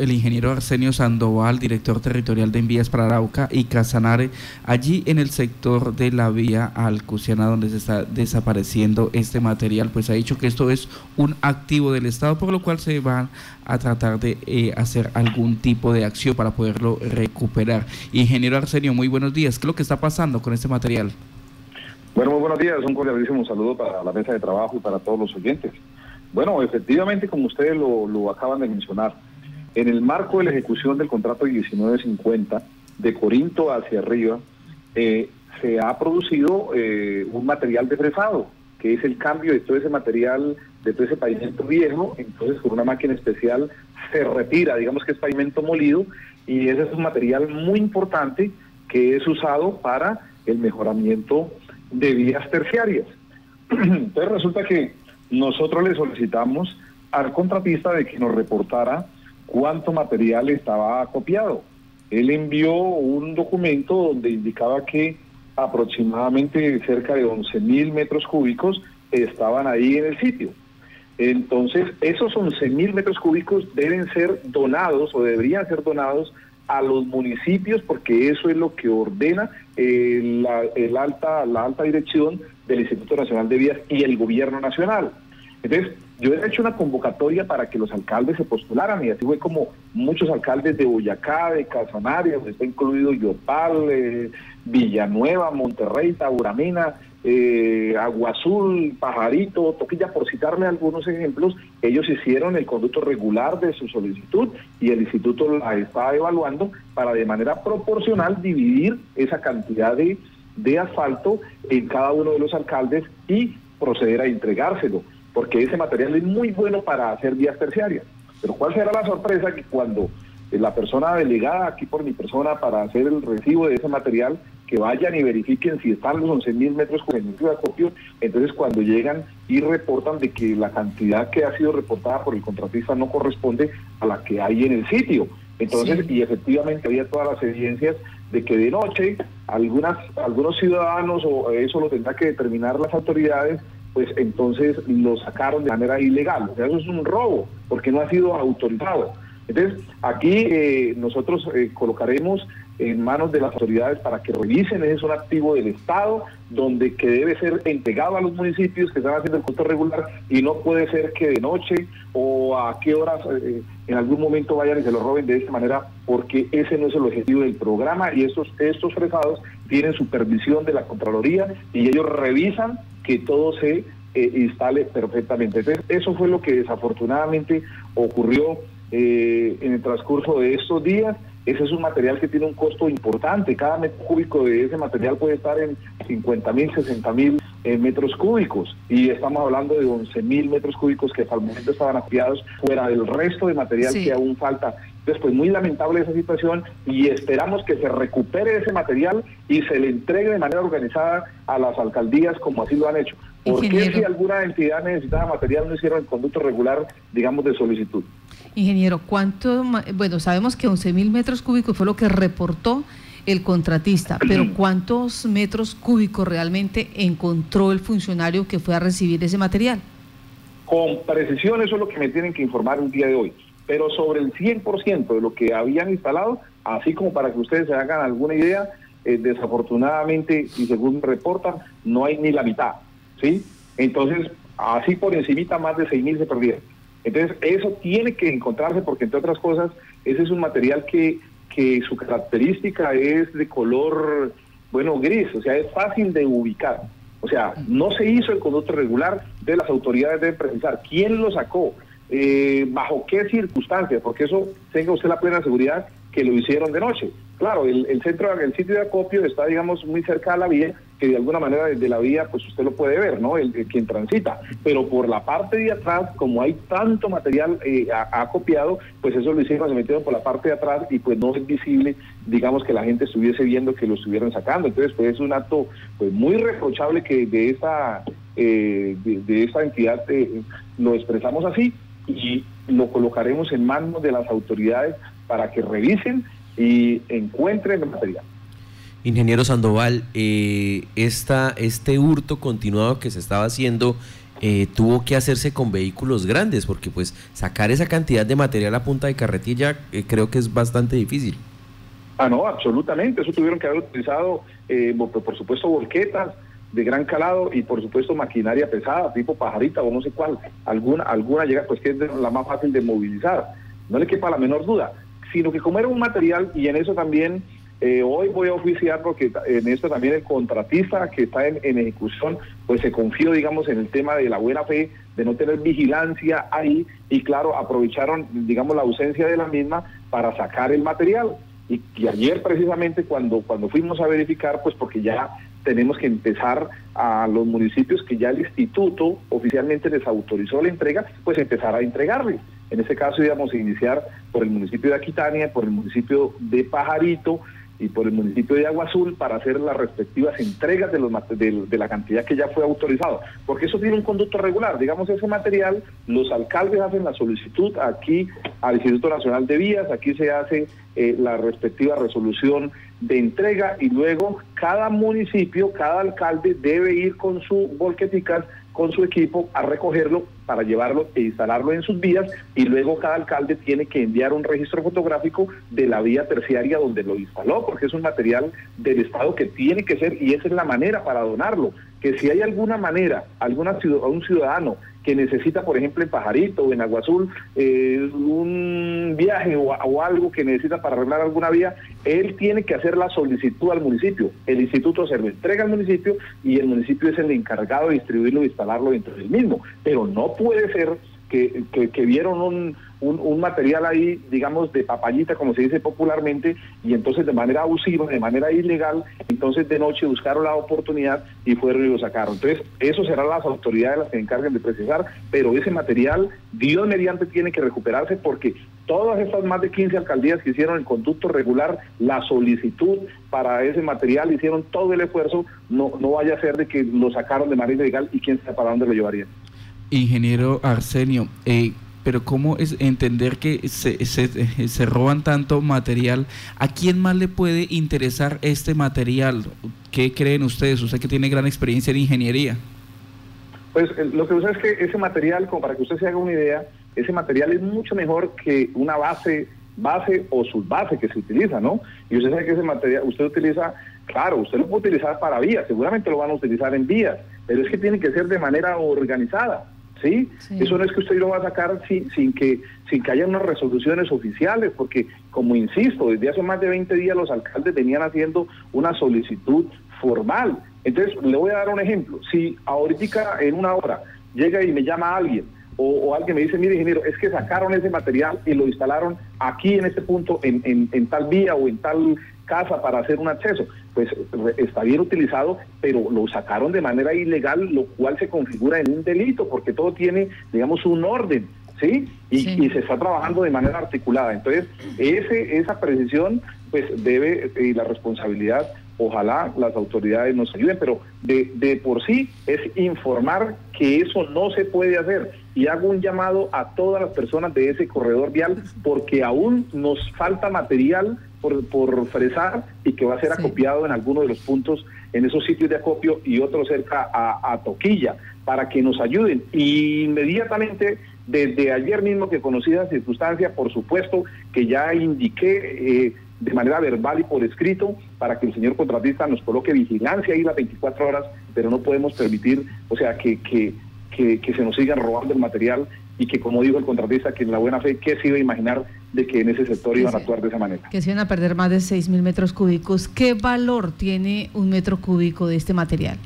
el ingeniero Arsenio Sandoval, director territorial de Envías para Arauca y Casanare, allí en el sector de la vía Alcuciana donde se está desapareciendo este material, pues ha dicho que esto es un activo del Estado, por lo cual se van a tratar de eh, hacer algún tipo de acción para poderlo recuperar. Ingeniero Arsenio, muy buenos días. ¿Qué es lo que está pasando con este material? Bueno, muy buenos días. Un cordialísimo saludo para la mesa de trabajo y para todos los oyentes. Bueno, efectivamente, como ustedes lo, acaban de mencionar, en el marco de la ejecución del contrato 1950 de Corinto hacia arriba, eh, se ha producido eh, un material de fresado, que es el cambio de todo ese material, de todo ese pavimento viejo, entonces con una máquina especial se retira, digamos que es pavimento molido, y ese es un material muy importante que es usado para el mejoramiento de vías terciarias. Entonces resulta que nosotros le solicitamos al contratista de que nos reportara cuánto material estaba copiado. Él envió un documento donde indicaba que aproximadamente cerca de 11 mil metros cúbicos estaban ahí en el sitio. Entonces, esos 11 mil metros cúbicos deben ser donados o deberían ser donados a los municipios porque eso es lo que ordena el alta, la alta dirección del Instituto Nacional de Vías y el Gobierno Nacional. Entonces, yo he hecho una convocatoria para que los alcaldes se postularan y así fue como muchos alcaldes de Boyacá, de Casanare, donde está incluido Yopal, eh, Villanueva, Monterrey, Tauramina, eh, Agua Pajarito, Toquilla, por citarle algunos ejemplos, ellos hicieron el conducto regular de su solicitud y el instituto la está evaluando para de manera proporcional dividir esa cantidad de, de asfalto en cada uno de los alcaldes y proceder a entregárselo, porque ese material es muy bueno para hacer vías terciarias. Pero ¿cuál será la sorpresa que cuando la persona delegada aquí por mi persona para hacer el recibo de ese material, que vayan y verifiquen si están los 11 mil metros cúbicos de acopio, entonces cuando llegan y reportan de que la cantidad que ha sido reportada por el contratista no corresponde a la que hay en el sitio. Entonces, y efectivamente había todas las evidencias de que de noche algunas, algunos ciudadanos, o eso lo tendrá que determinar las autoridades, pues entonces lo sacaron de manera ilegal. O sea, eso es un robo, porque no ha sido autorizado. Entonces, aquí eh, nosotros eh, colocaremos en manos de las autoridades para que revisen, ese es un activo del Estado, donde que debe ser entregado a los municipios que están haciendo el costo regular y no puede ser que de noche o a qué horas eh, en algún momento vayan y se lo roben de esta manera, porque ese no es el objetivo del programa y estos, estos fresados tienen supervisión de la Contraloría y ellos revisan que todo se instale perfectamente. Entonces, eso fue lo que desafortunadamente ocurrió eh, en el transcurso de estos días. Ese es un material que tiene un costo importante. Cada metro cúbico de ese material puede estar en 50 mil, 60 mil eh, metros cúbicos. Y estamos hablando de 11 mil metros cúbicos que hasta el momento estaban apiados fuera del resto de material que aún falta. Entonces, pues muy lamentable esa situación y esperamos que se recupere ese material y se le entregue de manera organizada a las alcaldías como así lo han hecho. ¿Por qué si alguna entidad necesitaba material no hicieron el conducto regular, digamos, de solicitud? Ingeniero, ¿cuánto? Bueno, sabemos que 11 mil metros cúbicos fue lo que reportó el contratista, pero ¿cuántos metros cúbicos realmente encontró el funcionario que fue a recibir ese material? Con precisión, eso es lo que me tienen que informar un día de hoy. Pero sobre el 100% de lo que habían instalado, así como para que ustedes se hagan alguna idea, eh, desafortunadamente, y según reportan, no hay ni la mitad. ¿sí? Entonces, así por encimita, más de 6.000 se perdieron. Entonces, eso tiene que encontrarse porque, entre otras cosas, ese es un material que, que su característica es de color, bueno, gris, o sea, es fácil de ubicar. O sea, no se hizo el conducto regular de las autoridades deben precisar quién lo sacó, eh, bajo qué circunstancias, porque eso tenga usted la plena seguridad que lo hicieron de noche. Claro, el, el centro, el sitio de acopio está, digamos, muy cerca de la vía, que de alguna manera desde la vía, pues usted lo puede ver, ¿no? El, quien transita. Pero por la parte de atrás, como hay tanto material eh, acopiado, pues eso lo hicieron, se metieron por la parte de atrás y pues no es visible, digamos, que la gente estuviese viendo que lo estuvieran sacando. Entonces, pues es un acto pues muy reprochable que de esa, eh, de, esa entidad eh, lo expresamos así y lo colocaremos en manos de las autoridades para que revisen y encuentren el material. Ingeniero Sandoval, eh, esta, este hurto continuado que se estaba haciendo eh, tuvo que hacerse con vehículos grandes, porque pues sacar esa cantidad de material a punta de carretilla eh, creo que es bastante difícil. Ah, no, absolutamente. Eso tuvieron que haber utilizado, eh, por supuesto, volquetas de gran calado y por supuesto maquinaria pesada, tipo pajarita o no sé cuál. Alguna, alguna llega, pues que es la más fácil de movilizar. No le quepa la menor duda. Sino que como era un material, y en eso también eh, hoy voy a oficiar porque en esto también el contratista que está en, ejecución, pues se confió, digamos, en el tema de la buena fe, de no tener vigilancia ahí y claro, aprovecharon, digamos, la ausencia de la misma para sacar el material. Y, y ayer precisamente cuando, cuando fuimos a verificar, pues porque ya tenemos que empezar a los municipios que ya el instituto oficialmente les autorizó la entrega, pues empezar a entregarles. En este caso íbamos a iniciar por el municipio de Aquitania, por el municipio de Pajarito, y por el municipio de Agua Azul para hacer las respectivas entregas de, los, de, la cantidad que ya fue autorizado. Porque eso tiene un conducto regular. Digamos, ese material, los alcaldes hacen la solicitud aquí al Instituto Nacional de Vías, aquí se hace eh, la respectiva resolución de entrega y luego cada municipio, cada alcalde debe ir con su volqueticas con su equipo a recogerlo para llevarlo e instalarlo en sus vías y luego cada alcalde tiene que enviar un registro fotográfico de la vía terciaria donde lo instaló, porque es un material del Estado que tiene que ser y esa es la manera para donarlo, que si hay alguna manera, alguna un ciudadano que necesita, por ejemplo, en Pajarito o en Agua Azul, eh, un viaje o, algo que necesita para arreglar alguna vía, él tiene que hacer la solicitud al municipio. El instituto se lo entrega al municipio y el municipio es el encargado de distribuirlo e instalarlo dentro del mismo. Pero no puede ser que, que vieron un un, material ahí, digamos, de papayita, como se dice popularmente, y entonces de manera abusiva, de manera ilegal, entonces de noche buscaron la oportunidad y fueron y lo sacaron. Entonces, eso serán las autoridades las que se encarguen de precisar, pero ese material, Dios mediante, tiene que recuperarse porque todas estas más de 15 alcaldías que hicieron el conducto regular, la solicitud para ese material, hicieron todo el esfuerzo, no, no vaya a ser de que lo sacaron de manera ilegal y quién sabe para dónde lo llevarían. Ingeniero Arsenio, eh, pero cómo es entender que se, se, roban tanto material, ¿a quién más le puede interesar este material? ¿Qué creen ustedes? Usted que tiene gran experiencia en ingeniería. Pues eh, lo que pasa es que ese material, como para que usted se haga una idea, ese material es mucho mejor que una base base o subbase que se utiliza, ¿no? Y usted sabe que ese material, usted utiliza, claro, usted lo puede utilizar para vías, seguramente lo van a utilizar en vías, pero es que tiene que ser de manera organizada. ¿Sí? Eso no es que usted lo va a sacar sin, sin, que, sin que haya unas resoluciones oficiales, porque, como insisto, desde hace más de 20 días los alcaldes venían haciendo una solicitud formal. Entonces, le voy a dar un ejemplo. Si ahorita en una hora llega y me llama alguien, o, alguien me dice, mire ingeniero, es que sacaron ese material y lo instalaron aquí en este punto, en, en, en tal vía o en tal casa para hacer un acceso, pues está bien utilizado, pero lo sacaron de manera ilegal, lo cual se configura en un delito, porque todo tiene, digamos, un orden. ¿Sí? Y, se está trabajando de manera articulada. Entonces, ese, esa precisión, pues debe, y la responsabilidad, ojalá las autoridades nos ayuden, pero de, de por sí es informar que eso no se puede hacer. Y hago un llamado a todas las personas de ese corredor vial, porque aún nos falta material por, por fresar y que va a ser acopiado en alguno de los puntos en esos sitios de acopio y otro cerca a, Toquilla para que nos ayuden. Y inmediatamente, desde ayer mismo que conocí esa circunstancia, por supuesto que ya indiqué eh, de manera verbal y por escrito para que el señor contratista nos coloque vigilancia ahí las 24 horas, pero no podemos permitir, o sea, que, que, que, que se nos sigan robando el material y que como dijo el contratista, que en la buena fe, ¿qué se iba a imaginar de que en ese sector iban a actuar de esa manera? Que se iban a perder más de 6 mil metros cúbicos. ¿Qué valor tiene un metro cúbico de este material?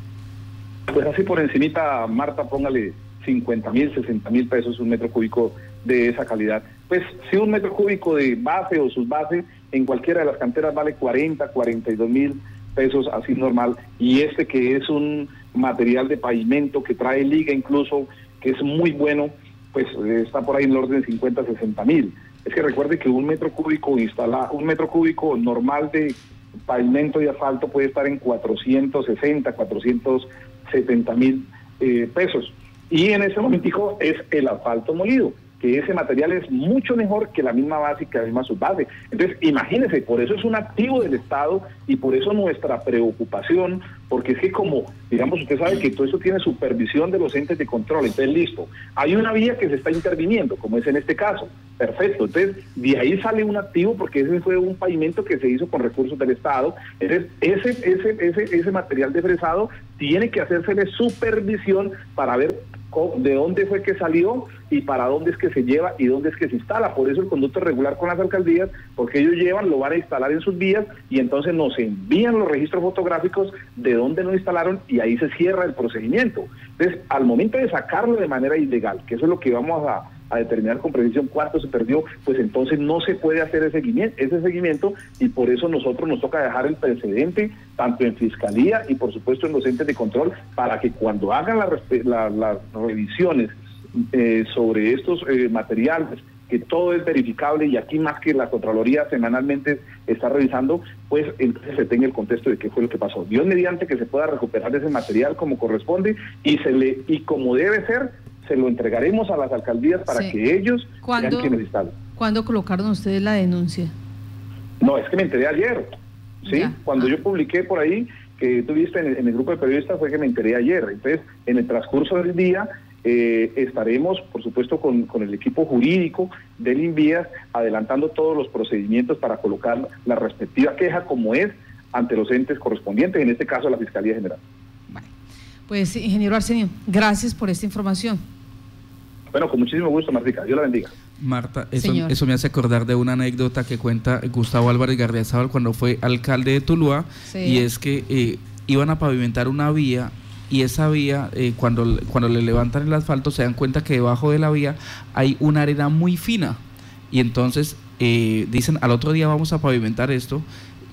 Pues así por encimita, Marta, póngale 50 mil, 60 mil pesos un metro cúbico de esa calidad. Pues si un metro cúbico de base o subbase en cualquiera de las canteras vale 40, 42 mil pesos así normal y este que es un material de pavimento que trae liga incluso que es muy bueno pues está por ahí en el orden de 50, 60 mil. Es que recuerde que un metro cúbico instala, un metro cúbico normal de pavimento y asfalto puede estar en 460, 470 mil eh, pesos. Y en ese momentico es el asfalto molido, que ese material es mucho mejor que la misma que la misma subbase. Entonces, imagínense, por eso es un activo del Estado y por eso nuestra preocupación, porque es que como, digamos, usted sabe que todo eso tiene supervisión de los entes de control, entonces listo, hay una vía que se está interviniendo, como es en este caso, perfecto, entonces de ahí sale un activo porque ese fue un pavimento que se hizo con recursos del Estado, entonces ese, ese, ese, ese material de fresado tiene que hacérsele supervisión para ver de dónde fue que salió y para dónde es que se lleva y dónde es que se instala. Por eso el conducto regular con las alcaldías, porque ellos llevan, lo van a instalar en sus vías y entonces nos envían los registros fotográficos de dónde lo instalaron y ahí se cierra el procedimiento. Entonces, al momento de sacarlo de manera ilegal, que eso es lo que vamos a, a determinar con precisión cuánto se perdió, pues entonces no se puede hacer ese seguimiento, ese seguimiento y por eso nosotros nos toca dejar el precedente tanto en fiscalía y por supuesto en los entes de control para que cuando hagan las revisiones eh, sobre estos eh, materiales que todo es verificable y aquí más que la Contraloría semanalmente está revisando, pues entonces se tenga el contexto de qué fue lo que pasó. Dios mediante que se pueda recuperar ese material como corresponde y se le y como debe ser se lo entregaremos a las alcaldías para que ellos sean quienes instalen. ¿Cuándo colocaron ustedes la denuncia? No, es que me enteré ayer. ¿sí? Cuando ah. yo publiqué por ahí, que tuviste en en el grupo de periodistas, fue que me enteré ayer. Entonces, en el transcurso del día, eh, estaremos, por supuesto, con, con, el equipo jurídico del INVIAS adelantando todos los procedimientos para colocar la respectiva queja como es ante los entes correspondientes, en este caso la Fiscalía General. Pues, ingeniero Arsenio, gracias por esta información. Bueno, con muchísimo gusto, Martica. Dios la bendiga. Marta, eso, eso, me hace acordar de una anécdota que cuenta Gustavo Álvarez Gardiazabal cuando fue alcalde de Tuluá, y es que eh, iban a pavimentar una vía y esa vía, eh, cuando, cuando le levantan el asfalto, se dan cuenta que debajo de la vía hay una arena muy fina. Y entonces eh, dicen, al otro día vamos a pavimentar esto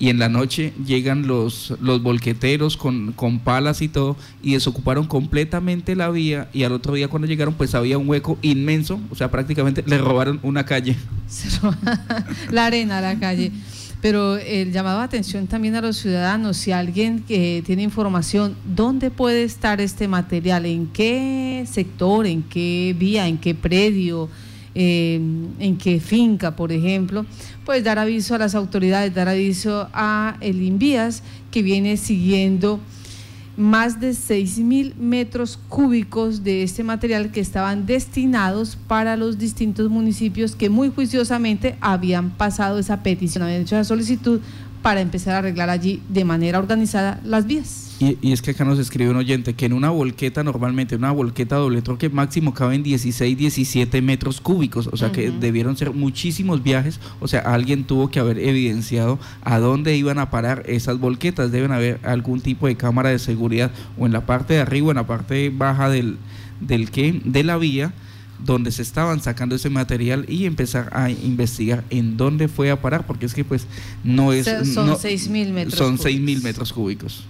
y en la noche llegan los, los volqueteros con, con palas y todo y desocuparon completamente la vía y al otro día cuando llegaron pues había un hueco inmenso, o sea, prácticamente le robaron una calle. la arena la calle. Pero el llamado de atención también a los ciudadanos, si alguien que tiene información, ¿dónde puede estar este material? ¿En qué sector? ¿En qué vía? ¿En qué predio? En qué finca, por ejemplo, pues dar aviso a las autoridades, dar aviso a el Invías que viene siguiendo más de 6 mil metros cúbicos de este material que estaban destinados para los distintos municipios que muy juiciosamente habían pasado esa petición, habían hecho esa solicitud para empezar a arreglar allí de manera organizada las vías. Y, es que acá nos escribe un oyente que en una volqueta, normalmente una volqueta doble troque máximo caben 16, 17 metros cúbicos, o sea que debieron ser muchísimos viajes, o sea, alguien tuvo que haber evidenciado a dónde iban a parar esas volquetas, deben haber algún tipo de cámara de seguridad o en la parte de arriba, en la parte baja del, del que, de la vía donde se estaban sacando ese material y empezar a investigar en dónde fue a parar, porque es que pues no es... son 6 mil metros Son 6 mil metros cúbicos.